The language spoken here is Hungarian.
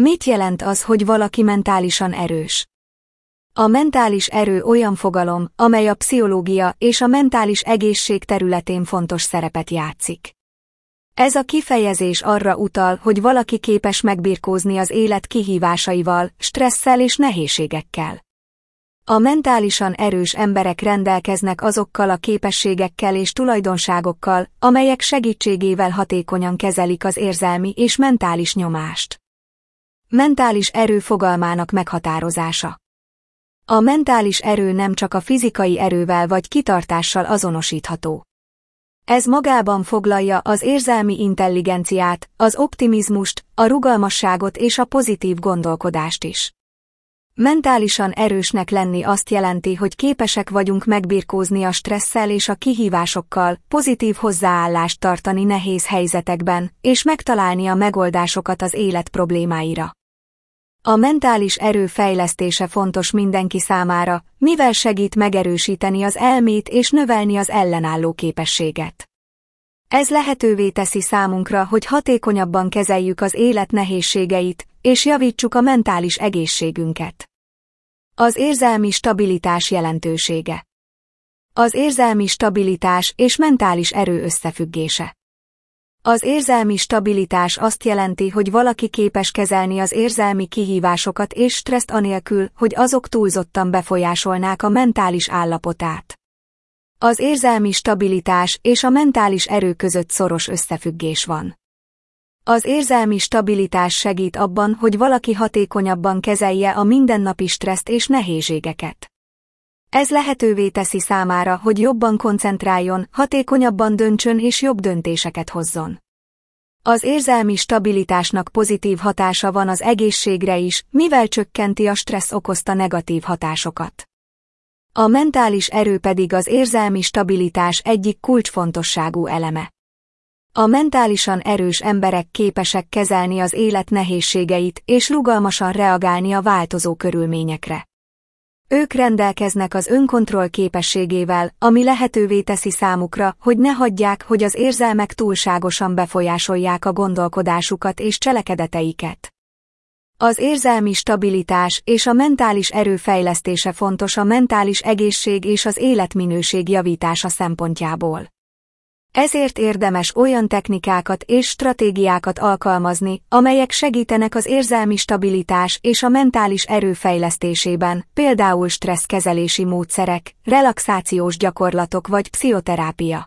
Mit jelent az, hogy valaki mentálisan erős? A mentális erő olyan fogalom, amely a pszichológia és a mentális egészség területén fontos szerepet játszik. Ez a kifejezés arra utal, hogy valaki képes megbirkózni az élet kihívásaival, stresszel és nehézségekkel. A mentálisan erős emberek rendelkeznek azokkal a képességekkel és tulajdonságokkal, amelyek segítségével hatékonyan kezelik az érzelmi és mentális nyomást. Mentális erő fogalmának meghatározása A mentális erő nem csak a fizikai erővel vagy kitartással azonosítható. Ez magában foglalja az érzelmi intelligenciát, az optimizmust, a rugalmasságot és a pozitív gondolkodást is. Mentálisan erősnek lenni azt jelenti, hogy képesek vagyunk megbirkózni a stresszel és a kihívásokkal, pozitív hozzáállást tartani nehéz helyzetekben, és megtalálni a megoldásokat az élet problémáira. A mentális erő fejlesztése fontos mindenki számára, mivel segít megerősíteni az elmét és növelni az ellenálló képességet. Ez lehetővé teszi számunkra, hogy hatékonyabban kezeljük az élet nehézségeit, és javítsuk a mentális egészségünket. Az érzelmi stabilitás jelentősége. Az érzelmi stabilitás és mentális erő összefüggése. Az érzelmi stabilitás azt jelenti, hogy valaki képes kezelni az érzelmi kihívásokat és stresszt anélkül, hogy azok túlzottan befolyásolnák a mentális állapotát. Az érzelmi stabilitás és a mentális erő között szoros összefüggés van. Az érzelmi stabilitás segít abban, hogy valaki hatékonyabban kezelje a mindennapi stresszt és nehézségeket. Ez lehetővé teszi számára, hogy jobban koncentráljon, hatékonyabban döntsön és jobb döntéseket hozzon. Az érzelmi stabilitásnak pozitív hatása van az egészségre is, mivel csökkenti a stressz okozta negatív hatásokat. A mentális erő pedig az érzelmi stabilitás egyik kulcsfontosságú eleme. A mentálisan erős emberek képesek kezelni az élet nehézségeit és rugalmasan reagálni a változó körülményekre. Ők rendelkeznek az önkontroll képességével, ami lehetővé teszi számukra, hogy ne hagyják, hogy az érzelmek túlságosan befolyásolják a gondolkodásukat és cselekedeteiket. Az érzelmi stabilitás és a mentális erő fejlesztése fontos a mentális egészség és az életminőség javítása szempontjából. Ezért érdemes olyan technikákat és stratégiákat alkalmazni, amelyek segítenek az érzelmi stabilitás és a mentális erő fejlesztésében, például stresszkezelési módszerek, relaxációs gyakorlatok vagy pszichoterápia.